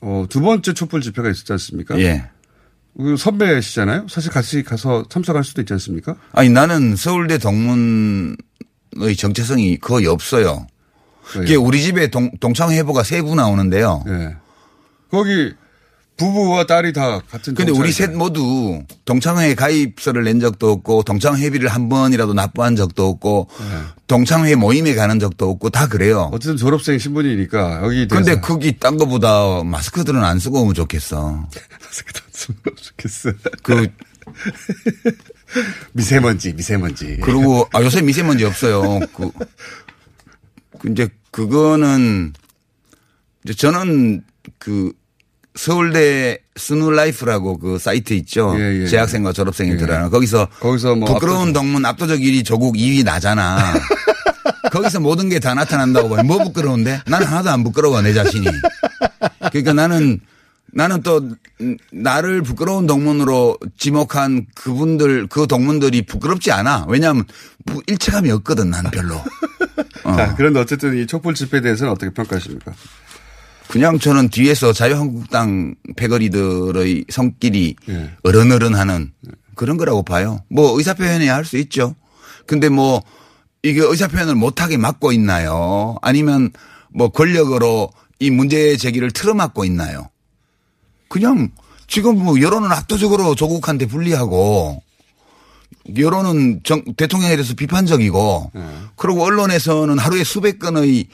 어, 두 번째 촛불 집회가 있었지 않습니까? 예. 그 선배시잖아요. 사실 같이 가서 참석할 수도 있지 않습니까? 아니 나는 서울대 동문의 정체성이 거의 없어요. 이게 우리 집에 동, 동창회보가 세 부 나오는데요. 예. 거기 부부와 딸이 다 같은. 근데 우리 셋. 모두 동창회에 가입서를 낸 적도 없고 동창회비를 한 번이라도 납부한 적도 없고 동창회 모임에 가는 적도 없고 다 그래요. 네. 어쨌든 졸업생 신분이니까 여기 근데 거기 딴 거보다 마스크들은 안 쓰고 오면 좋겠어. 마스크도 안 쓰면 좋겠어. 그 미세먼지, 미세먼지. 그리고 아 요새 미세먼지 없어요. 그, 그 이제 그거는 이제 저는 그 서울대 스누 라이프라고 그 사이트 있죠. 예, 예. 재학생과 졸업생이 예. 들어가는 거기서 거기서 뭐 부끄러운 동문 압도적 1위 조국 2위 나잖아. 거기서 모든 게 다 나타난다고 봐요. 뭐 부끄러운데? 나는 하나도 안 부끄러워 내 자신이. 그러니까 나는 나는 또 나를 부끄러운 동문으로 지목한 그분들 그 동문들이 부끄럽지 않아. 왜냐하면 뭐 일체감이 없거든 나는 별로. 어. 자, 그런데 어쨌든 이 촛불 집회에 대해서는 어떻게 평가하십니까? 그냥 저는 뒤에서 자유한국당 패거리들의 성길이 예. 어른어른하는 그런 거라고 봐요. 뭐 의사표현해야 할 수 있죠. 근데 뭐 이게 의사표현을 못하게 막고 있나요? 아니면 뭐 권력으로 이 문제 제기를 틀어막고 있나요? 그냥 지금 뭐 여론은 압도적으로 조국한테 불리하고 여론은 정, 대통령에 대해서 비판적이고 그리고 언론에서는 하루에 수백 건의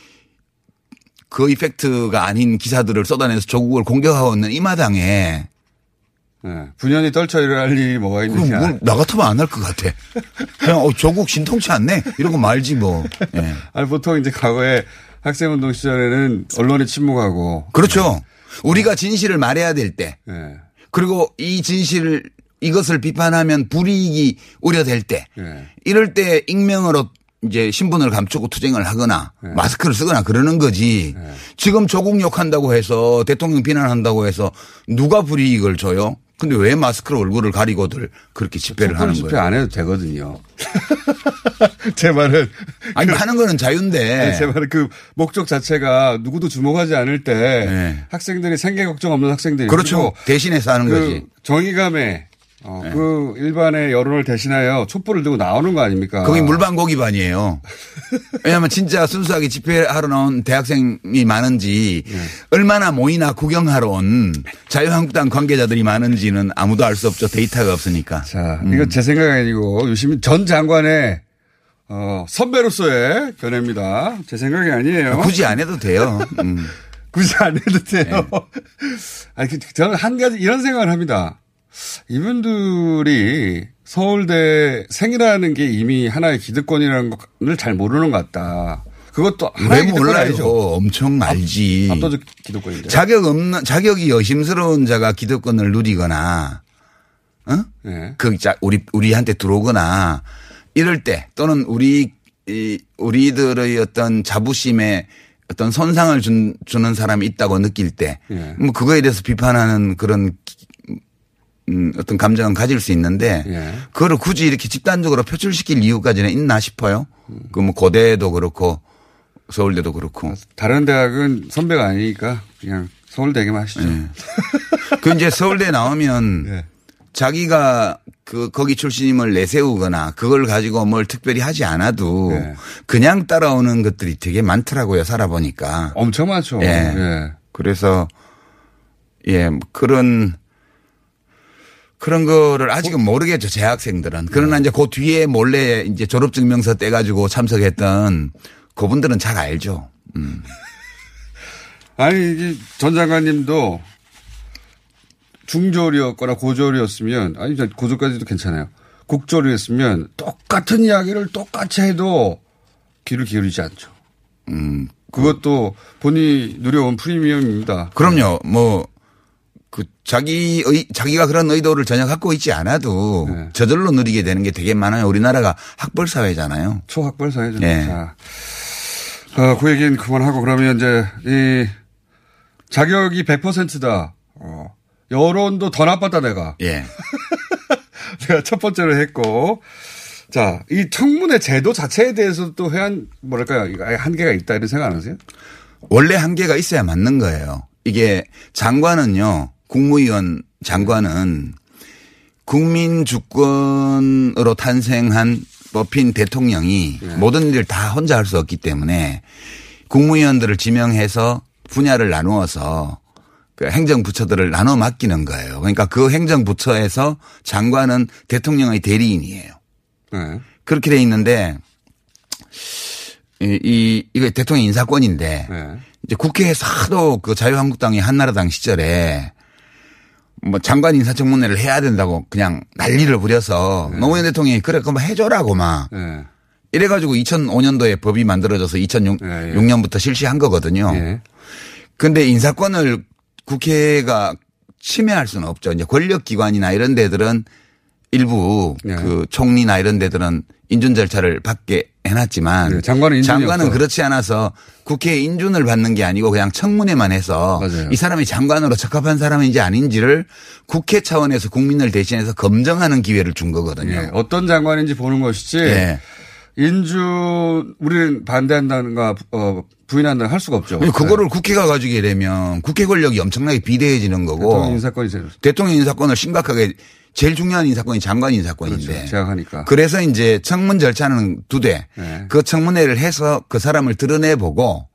그 이펙트가 아닌 기사들을 쏟아내서 조국을 공격하고 있는 이 마당에 예. 분연히 떨쳐 일어날 일이 뭐가 그럼 있느냐. 뭘나 같으면 안 할 것 같아. 그냥 어, 조국 신통치 않네 이러고 말지 뭐. 예. 아니, 보통 이제 과거에 학생운동 시절에는 언론이 침묵하고. 그렇죠. 우리가 진실을 말해야 될 때. 예. 그리고 이 진실을 이것을 비판하면 불이익이 우려될 때. 예. 이럴 때 익명으로 이제 신분을 감추고 투쟁을 하거나 예. 마스크를 쓰거나 그러는 거지. 지금 조국 욕한다고 해서 대통령 비난한다고 해서 누가 불이익을 줘요? 근데 왜 마스크로 얼굴을 가리고들 그렇게 집회를 하는 집회 거예요? 안 해도 되거든요. 제 말은. 아니 하는 거는 자유인데. 아니, 제 말은 그 목적 자체가 누구도 주목하지 않을 때 네. 학생들이 생계 걱정 없는 학생들이 그렇죠. 대신해서 하는 그 거지. 정의감에 어, 그 일반의 여론을 대신하여 촛불을 들고 나오는 거 아닙니까? 거기 물반 고기반이에요. 왜냐하면 진짜 순수하게 집회하러 나온 대학생이 많은지 네. 얼마나 모이나 구경하러 온 자유한국당 관계자들이 많은지는 아무도 알 수 없죠. 데이터가 없으니까. 자, 이거 제 생각이 아니고 유시민 전 장관의 어, 선배로서의 견해입니다. 제 생각이 아니에요. 굳이 안 해도 돼요. 음. 굳이 안 해도 돼요. 네. 아니, 그, 저는 한 가지 이런 생각을 합니다. 이분들이 서울대 생이라는 게 이미 하나의 기득권이라는 걸 잘 모르는 것 같다. 그것도 왜 몰라요? 엄청 알지. 압 도적 기득권인데. 자격 없는 자격이 여심스러운 자가 기득권을 누리거나, 어? 네. 그 자, 우리 우리한테 들어오거나 이럴 때 또는 우리 이 우리들의 어떤 자부심에 어떤 손상을 준, 주는 사람이 있다고 느낄 때, 예. 뭐 그거에 대해서 비판하는 그런 음, 어떤 감정은 가질 수 있는데, 예. 그거를 굳이 이렇게 집단적으로 표출시킬 이유까지는 있나 싶어요. 그 뭐 고대도 그렇고 서울대도 그렇고. 다른 대학은 선배가 아니니까 그냥 서울대에게만 하시죠. 그 이제 서울대 나오면 네. 자기가 그 거기 출신임을 내세우거나 그걸 가지고 뭘 특별히 하지 않아도 네. 그냥 따라오는 것들이 되게 많더라고요. 살아보니까. 엄청 많죠. 예. 예. 그래서 예, 뭐 그런 그런 거를 아직은 모르겠죠. 재학생들은. 그러나 이제 그 뒤에 몰래 이제 졸업증명서 떼가지고 참석했던 그분들은 잘 알죠. 음. 아니, 이게 전 장관님도 중졸이었거나 고졸이었으면, 아니, 저 고졸까지도 괜찮아요. 국졸이었으면 똑같은 이야기를 똑같이 해도 귀를 기울이지 않죠. 음. 그것도 본인이 누려온 프리미엄입니다. 그럼요. 뭐, 그 자기 의, 자기가 그런 의도를 전혀 갖고 있지 않아도 네. 저절로 누리게 되는 게 되게 많아요. 우리나라가 학벌 사회잖아요. 초학벌 사회죠. 네. 자, 어, 그 얘기는 그만하고 그러면 이제 이 자격이 100%다. 어, 여론도 더 나빴다 내가. 예. 제가 첫 번째로 했고. 자, 이 청문회 제도 자체에 대해서 또 해한, 뭐랄까요. 한계가 있다 이런 생각 안 하세요? 원래 한계가 있어야 맞는 거예요. 이게 장관은요, 국무위원 장관은 국민 주권으로 탄생한 뽑힌 대통령이 모든 일을 다 혼자 할 수 없기 때문에 국무위원들을 지명해서 분야를 나누어서 그 행정부처들을 나눠 맡기는 거예요. 그러니까 그 행정부처에서 장관은 대통령의 대리인이에요. 네. 그렇게 돼 있는데 이, 이 이거 대통령 인사권인데 네. 이제 국회에서 하도 그 자유한국당이 한나라당 시절에 뭐 장관 인사청문회를 해야 된다고 그냥 난리를 부려서 노무현 대통령이 그래 그럼 해줘라고 막 네. 이래가지고 2005년도에 법이 만들어져서 2006년부터 실시한 거거든요. 예. 근데 인사권을 국회가 침해할 수는 없죠. 이제 권력기관이나 이런 데들은 일부 네. 그 총리나 이런 데들은 인준 절차를 받게 해놨지만 네, 장관은 장관은. 그렇지 않아서 국회에 인준을 받는 게 아니고 그냥 청문회만 해서 맞아요. 이 사람이 장관으로 적합한 사람인지 아닌지를 국회 차원에서 국민을 대신해서 검증하는 기회를 준 거거든요. 예, 어떤 장관인지 보는 것이지. 예. 인준 우리는 반대한다는가 어, 부인한다는 할 수가 없죠. 그거를 국회가 가지게 되면 국회 권력이 엄청나게 비대해지는 거고 대통령 인사권이 제일 대통령 인사권을 심각하게 제일 중요한 인사권이 장관 인사권인데 그렇죠. 제약하니까. 그래서 이제 청문 절차는 두 대. 네. 그 청문회를 해서 그 사람을 드러내 보고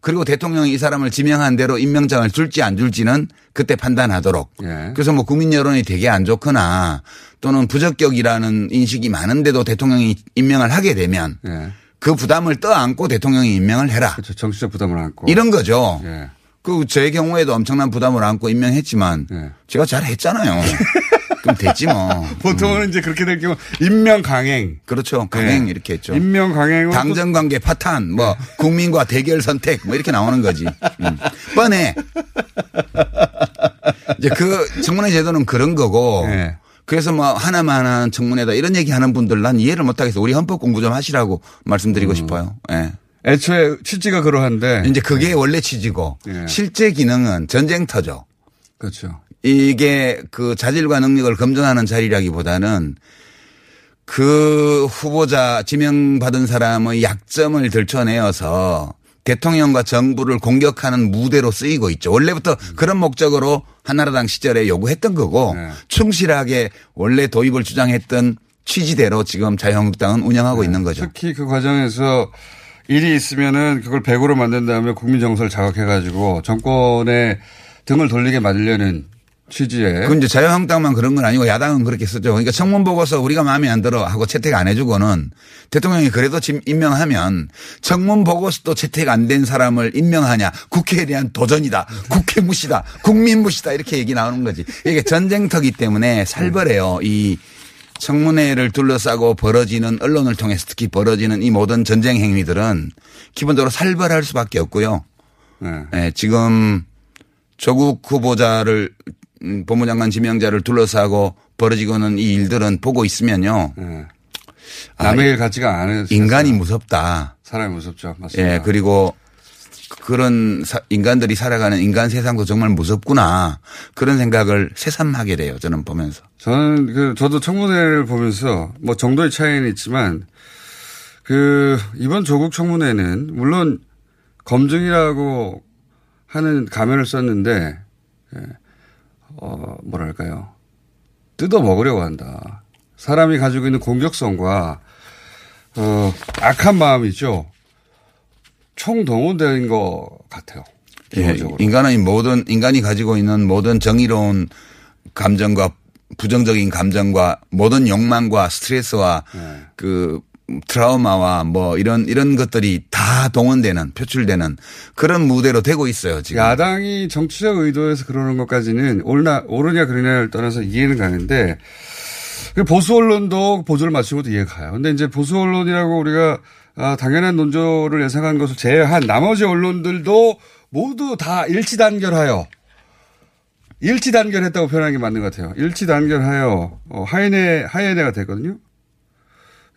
그리고 대통령이 이 사람을 지명한 대로 임명장을 줄지 안 줄지는 그때 판단하도록. 예. 그래서 뭐 국민 여론이 되게 안 좋거나 또는 부적격이라는 인식이 많은데도 대통령이 임명을 하게 되면 예. 그 부담을 떠안고 대통령이 임명을 해라. 그렇죠. 정치적 부담을 안고. 이런 거죠. 예. 그제 경우에도 엄청난 부담을 안고 임명했지만 예. 제가 잘 했잖아요. 그럼 됐지 뭐. 보통은 이제 그렇게 될 경우 임명 강행. 그렇죠. 강행 네. 이렇게 했죠. 임명 강행은 당정 관계 파탄, 뭐 국민과 대결 선택, 뭐 이렇게 나오는 거지. 음. 뻔해. 이제 그 청문회 제도는 그런 거고. 네. 그래서 뭐 하나만 하는 청문회다 이런 얘기 하는 분들 난 이해를 못 하겠어. 우리 헌법 공부 좀 하시라고 말씀드리고 싶어요. 예. 애초에 취지가 그러한데 이제 그게 원래 취지고 예. 실제 기능은 전쟁터죠. 그렇죠. 이게 그 자질과 능력을 검증하는 자리라기보다는 그 후보자 지명받은 사람의 약점을 들춰내어서 대통령과 정부를 공격하는 무대로 쓰이고 있죠. 원래부터 그런 목적으로 한나라당 시절에 요구했던 거고 충실하게 원래 도입을 주장했던 취지대로 지금 자유한국당은 운영하고 있는 거죠. 특히 그 과정에서 일이 있으면은 그걸 백으로 만든 다음에 국민 정서를 자극해 가지고 정권에 등을 돌리게 만들려는 취지에. 그건 이제 자유한국당만 그런 건 아니고 야당은 그렇게 쓰죠. 그러니까 청문 보고서 우리가 마음에 안 들어 하고 채택 안 해주고는 대통령이 그래도 지금 임명하면 청문 보고서도 채택 안 된 사람을 임명하냐 국회에 대한 도전이다. 국회 무시다. 국민 무시다. 이렇게 얘기 나오는 거지. 이게 전쟁터기 때문에 살벌해요. 이 청문회를 둘러싸고 벌어지는 언론을 통해서 특히 벌어지는 이 모든 전쟁 행위들은 기본적으로 살벌할 수밖에 없고요. 네, 지금 조국 후보자를 음, 법무장관 지명자를 둘러싸고 벌어지고는 이 일들은 보고 있으면요. 남의 일 같지가 않은 인간이 무섭다. 사람이 무섭죠. 맞습니다. 예, 그리고 그런 사- 인간들이 살아가는 인간 세상도 정말 무섭구나. 그런 생각을 새삼하게 돼요. 저는 보면서. 저는 그 저도 청문회를 보면서 뭐 정도의 차이는 있지만 그 이번 조국 청문회는 물론 검증이라고 하는 가면을 썼는데 예, 어 뭐랄까요 뜯어 먹으려고 한다. 사람이 가지고 있는 공격성과 어 악한 마음이죠. 총동원된 것 같아요. 예. 인간의 모든 인간이 가지고 있는 모든 정의로운 감정과 부정적인 감정과 모든 욕망과 스트레스와 네. 그 트라우마와 뭐 이런 이런 것들이 다 동원되는 표출되는 그런 무대로 되고 있어요 지금. 야당이 정치적 의도에서 그러는 것까지는 옳나, 옳으냐 그러냐를 떠나서 이해는 가는데 그 보수 언론도 보조를 것도 이해가 가요. 근데 이제 보수 언론이라고 우리가 아, 당연한 논조를 예상한 것을 제외한 나머지 언론들도 모두 다 일치단결하여 일치단결했다고 표현하는 게 맞는 것 같아요. 일치단결하여 어, 하이네 하이네가 됐거든요.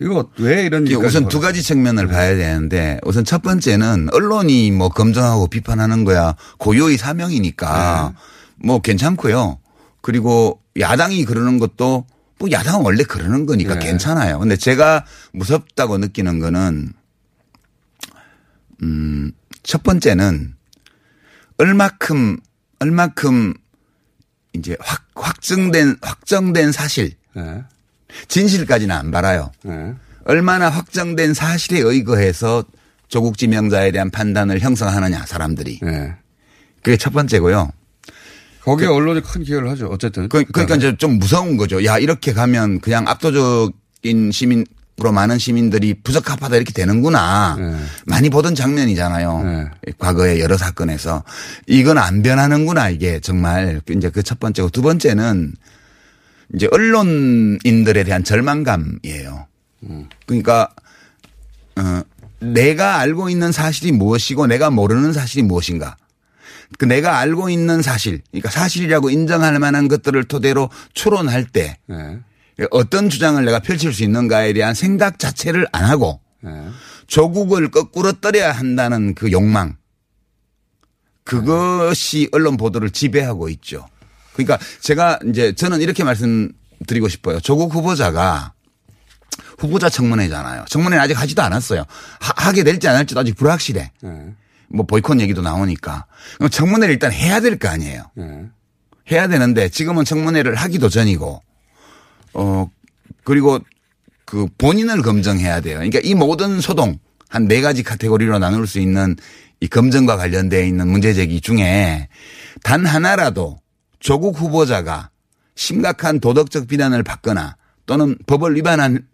이거 왜 이런 일까지 우선? 두 가지 측면을 봐야 되는데 우선 첫 번째는 언론이 뭐 검증하고 비판하는 거야 고유의 사명이니까 뭐 괜찮고요. 그리고 야당이 그러는 것도 뭐 야당은 원래 그러는 거니까 네. 괜찮아요. 근데 제가 무섭다고 느끼는 거는 음, 첫 번째는 얼마큼 얼마큼 이제 확 확증된 확정된 사실 네. 진실까지는 안 바라요. 네. 얼마나 확정된 사실에 의거해서 조국 지명자에 대한 판단을 형성하느냐 사람들이. 그게 첫 번째고요. 거기에 언론이 큰 기여를 하죠. 어쨌든. 그, 그러니까 이제 좀 무서운 거죠. 야 이렇게 가면 그냥 압도적인 시민으로 많은 시민들이 부적합하다 이렇게 되는구나. 많이 보던 장면이잖아요. 과거의 여러 사건에서 이건 안 변하는구나 이게 정말 이제 그 첫 번째고 두 번째는 이제 언론인들에 대한 절망감이에요. 그러니까 어, 내가 알고 있는 사실이 무엇이고 내가 모르는 사실이 무엇인가. 그 내가 알고 있는 사실, 그러니까 사실이라고 인정할 만한 것들을 토대로 추론할 때 네. 어떤 주장을 내가 펼칠 수 있는가에 대한 생각 자체를 안 하고 조국을 거꾸로 떨어야 한다는 그 욕망 그것이 언론 보도를 지배하고 있죠. 그러니까 제가 이제 저는 이렇게 말씀드리고 싶어요. 조국 후보자가 후보자 청문회잖아요. 청문회 아직 하지도 않았어요. 하, 게 될지 안 할지도 아직 불확실해. 뭐 보이콧 얘기도 나오니까. 그럼 청문회를 일단 해야 될 거 아니에요. 해야 되는데 지금은 청문회를 하기도 전이고 어 그리고 그 본인을 검증해야 돼요. 그러니까 이 모든 소동 한 네 가지 카테고리로 나눌 수 있는 이 검증과 관련되어 있는 문제 제기 중에 단 하나라도 조국 후보자가 심각한 도덕적 비난을 받거나 또는 법을 위반한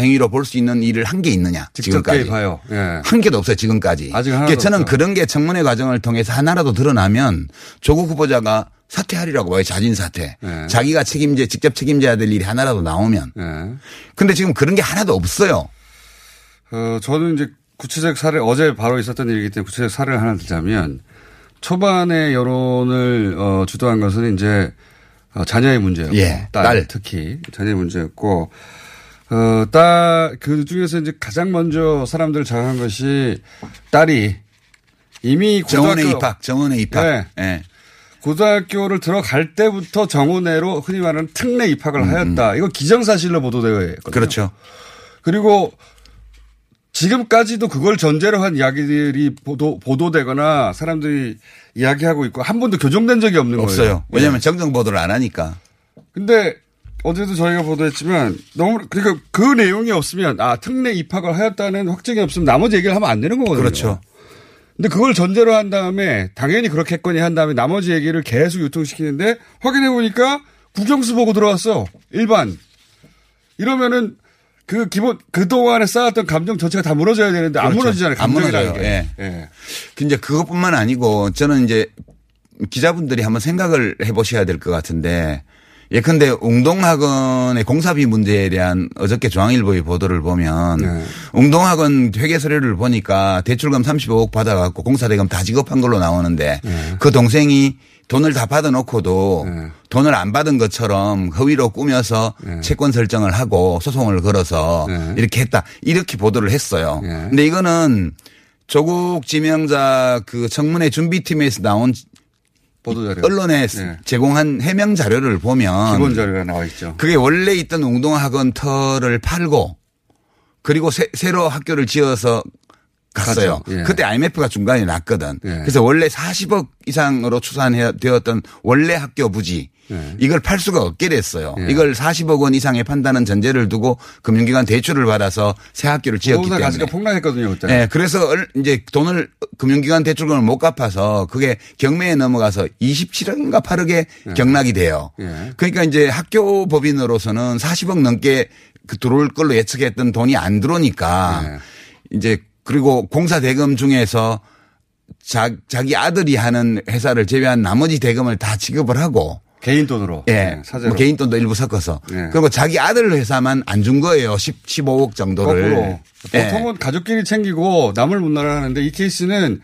행위로 볼 수 있는 일을 한 게 있느냐 지금까지 개입하여. 예. 한 개도 없어요 지금까지. 아직 하나도 그러니까 저는 없죠. 그런 게 청문회 과정을 통해서 하나라도 드러나면 조국 후보자가 사퇴하리라고 봐요 자진 사퇴. 네. 자기가 책임져 직접 책임져야 될 일이 하나라도 나오면. 예. 근데 지금 그런 게 하나도 없어요. 어, 저는 이제 구체적 사례, 어제 바로 있었던 일이기 때문에 구체적 사례를 하나 들자면 초반에 여론을 어, 주도한 것은 이제 어, 자녀의 문제였고 예, 딸, 딸. 특히 자녀의 문제였고 어, 딸, 그 중에서 이제 가장 먼저 사람들을 자극한 것이 딸이 이미 정원에 고등학교- 입학, 정원에 입학. 네. 예. 고등학교를 들어갈 때부터 정원회로 흔히 말하는 특례 입학을 하였다. 이거 기정사실로 보도되어 있거든요. 음, 그렇죠. 그리고 지금까지도 그걸 전제로 한 이야기들이 보도, 보도되거나 사람들이 이야기하고 있고 한 번도 교정된 적이 없는 없어요. 거예요. 왜냐하면 예. 정정 보도를 안 하니까. 근데 어제도 저희가 보도했지만 너무 그러니까 그 내용이 없으면 아 특례 입학을 하였다는 확정이 없으면 나머지 얘기를 하면 안 되는 거거든요. 그렇죠. 근데 그걸 전제로 한 다음에 당연히 그렇겠거니 한 다음에 나머지 얘기를 계속 유통시키는데 확인해 보니까 국영수 보고 들어왔어. 일반. 이러면은 그 기본 그 동안에 쌓았던 감정 전체가 다 무너져야 되는데 안 그렇죠. 무너지잖아요. 안 감정이라는 무너져요. 게. 예. 예. 근데 그것뿐만 아니고 저는 이제 기자분들이 한번 생각을 해보셔야 될 것 같은데 예컨대 웅동학원의 공사비 문제에 대한 어저께 중앙일보의 보도를 보면 네. 웅동학원 회계 서류를 보니까 대출금 35억 받아갖고 공사대금 다 지급한 걸로 나오는데 네. 그 동생이 돈을 다 받아놓고도 돈을 안 받은 것처럼 허위로 꾸며서 네. 채권 설정을 하고 소송을 걸어서 이렇게 했다. 이렇게 보도를 했어요. 네. 근데 이거는 조국 지명자 그 청문회 준비팀에서 나온 보도자료. 언론에 네. 제공한 해명 자료를 보면 기본 자료가 나와 있죠. 그게 원래 있던 웅동학원 터를 팔고 그리고 새, 로 학교를 지어서 갔어요. 예. 그때 IMF가 중간에 났거든. 예. 그래서 원래 40억 이상으로 추산되었던 원래 학교 부지 예. 이걸 팔 수가 없게 됐어요. 예. 이걸 40억 원 이상에 판다는 전제를 두고 금융기관 대출을 받아서 새 학교를 지었기 부동산 때문에. 가치가 폭락했거든요 그때. 네, 그래서 얼- 이제 돈을 금융기관 대출금을 못 갚아서 그게 경매에 넘어가서 27억인가 8억에 경락이 돼요. 예. 그러니까 이제 학교 법인으로서는 40억 넘게 그 들어올 걸로 예측했던 돈이 안 들어오니까 네. 이제 그리고 공사 대금 중에서 자, 자기 아들이 하는 회사를 제외한 나머지 대금을 다 지급을 하고 개인 돈으로. 예. 네, 사재로. 뭐 개인 돈도 일부 섞어서. 네. 그리고 자기 아들 회사만 안 준 거예요. 10, 15억 정도를. 예. 보통은 가족끼리 챙기고 남을 못 나라 하는데 이 케이스는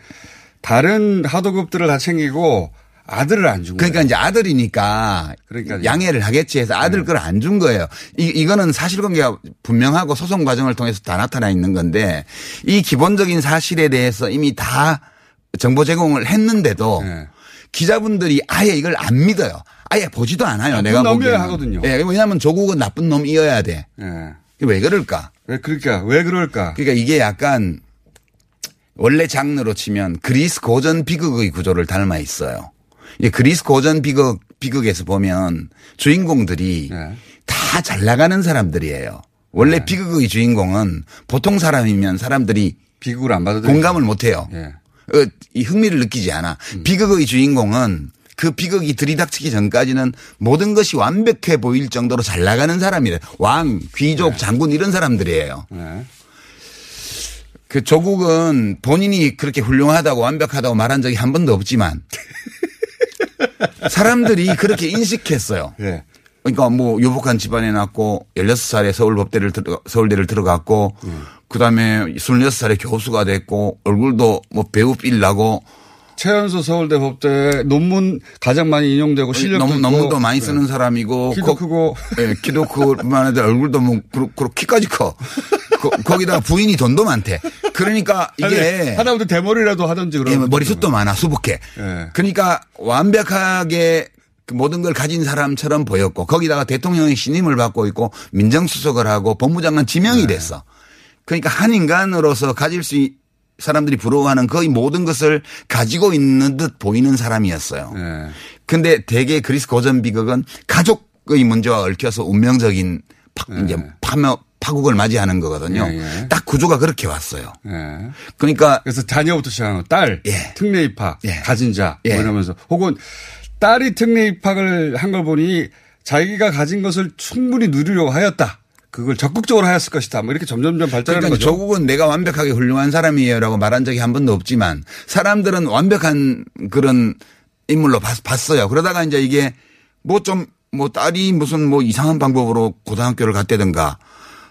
다른 하도급들을 다 챙기고 아들을 안 준 거예요. 그러니까 이제 아들이니까 그러니까요. 양해를 하겠지 해서 아들 걸안 준 거예요. 이, 이거는 사실관계가 분명하고 소송 과정을 통해서 다 나타나 있는 건데 이 기본적인 사실에 대해서 이미 다 정보 제공을 했는데도 네. 기자분들이 아예 이걸 안 믿어요. 아예 보지도 않아요. 내가 보기에는. 하거든요. 예, 왜냐하면 조국은 나쁜 놈이어야 돼. 예. 왜 그럴까? 왜 그러니까 왜 그럴까? 그러니까 이게 약간 원래 장르로 치면 그리스 고전 비극의 구조를 닮아 있어요. 이 그리스 고전 비극 비극에서 보면 주인공들이 네. 다잘 나가는 사람들이에요. 원래 비극의 주인공은 보통 사람이면 사람들이 비극을 안 받아들이죠. 공감을 못 해요. 예. 어, 이 흥미를 느끼지 않아. 음. 비극의 주인공은 그 비극이 들이닥치기 전까지는 모든 것이 완벽해 보일 정도로 잘 나가는 사람이래. 왕, 귀족, 장군 이런 사람들이에요. 네. 그 조국은 본인이 그렇게 훌륭하다고 완벽하다고 말한 적이 한 번도 없지만 사람들이 그렇게 인식했어요. 예. 그러니까 뭐 유복한 집안에 낳고 16살에 서울법대를 들어 서울대를 들어갔고 그다음에 26살에 교수가 됐고 얼굴도 뭐 배우 빌 나고 최연소 서울대 법대 논문 가장 많이 인용되고 실력도 너무 있고. 너무도 많이 네. 쓰는 사람이고 키도 거- 크고. 예, 키도 크고만 해도 얼굴도 뭐 그렇고 그렇고 키까지 커. 거, 거기다가 부인이 돈도 많대. 그러니까 이게 하다못해 대머리라도 하든지 예, 그러면 머리숱도 많아 수북해. 예. 그러니까 완벽하게 그 모든 걸 가진 사람처럼 보였고 거기다가 대통령의 신임을 받고 있고 민정수석을 하고 법무장관 지명이 네. 됐어. 그러니까 한 인간으로서 가질 수 있- 사람들이 부러워하는 거의 모든 것을 가지고 있는 듯 보이는 사람이었어요. 예. 근데 대개 그리스 고전 비극은 가족의 문제와 얽혀서 운명적인 파, 이제 파며 파국을 맞이하는 거거든요. 네. 예, 예. 딱 구조가 그렇게 왔어요. 예. 그러니까 그래서 자녀부터 시작하는 거. 딸, 예. 특례 입학, 가진 자, 뭐 예. 이러면서 혹은 딸이 특례 입학을 한 걸 보니 자기가 가진 것을 충분히 누리려고 하였다. 그걸 적극적으로 하였을 것이다. 뭐 이렇게 점점점 발전하는 그러니까 거죠. 조국은 내가 완벽하게 훌륭한 사람이에요라고 말한 적이 한 번도 없지만 사람들은 완벽한 그런 인물로 봤, 봤어요. 그러다가 이제 이게 뭐좀뭐 딸이 무슨 뭐 이상한 방법으로 고등학교를 갔다든가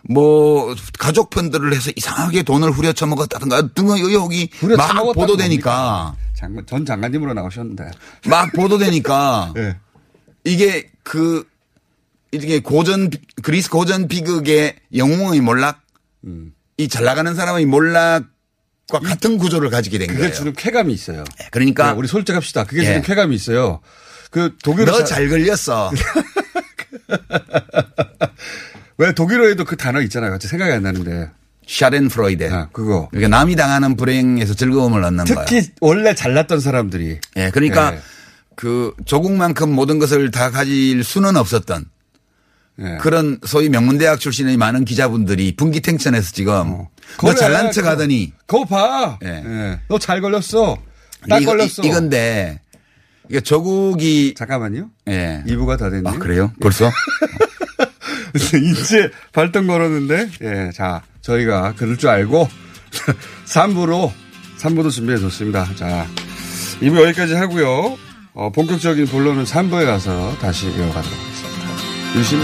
뭐 가족 편들을 해서 이상하게 돈을 후려쳐 먹었다든가 등의 의혹이 후려쳐 막 보도되니까 장관, 전 장관님으로 나오셨는데. 막 보도되니까 예. 이게 그 이게 고전 비- 그리스 고전 비극의 영웅의 몰락 음. 이잘 나가는 사람의 몰락과 같은 구조를 가지게 된 그게 거예요. 주는 쾌감이 있어요. 그러니까 네, 우리 솔직합시다. 그게 예. 주는 쾌감이 있어요. 그 독일어 너잘 걸렸어. 왜 독일어에도 그 단어 있잖아요. 갑자기 생각이 안 나는데. 샤렌프로이데. 그거. 그러니까 남이 당하는 불행에서 즐거움을 얻는 거예요. 특히 원래 잘났던 사람들이. 예, 그러니까 예. 그 조국만큼 모든 것을 다 가질 수는 없었던 예. 그런 소위 명문대학 출신의 많은 기자분들이 분기탱천에서 지금 너 그래, 잘난 척. 하더니 그거 봐. 예. 너 잘 걸렸어. 딱 이거- 걸렸어. 이, 건데 이게 조국이 잠깐만요. 예. 2부가 다 됐네요. 아, 그래요? 벌써? 이제 발동 걸었는데, 예, 자, 저희가 그럴 줄 알고, 3부로, 3부도 준비해 뒀습니다. 자, 2부 여기까지 하고요. 어, 본격적인 본론은 3부에 가서 다시 이어가도록 하겠습니다. 你是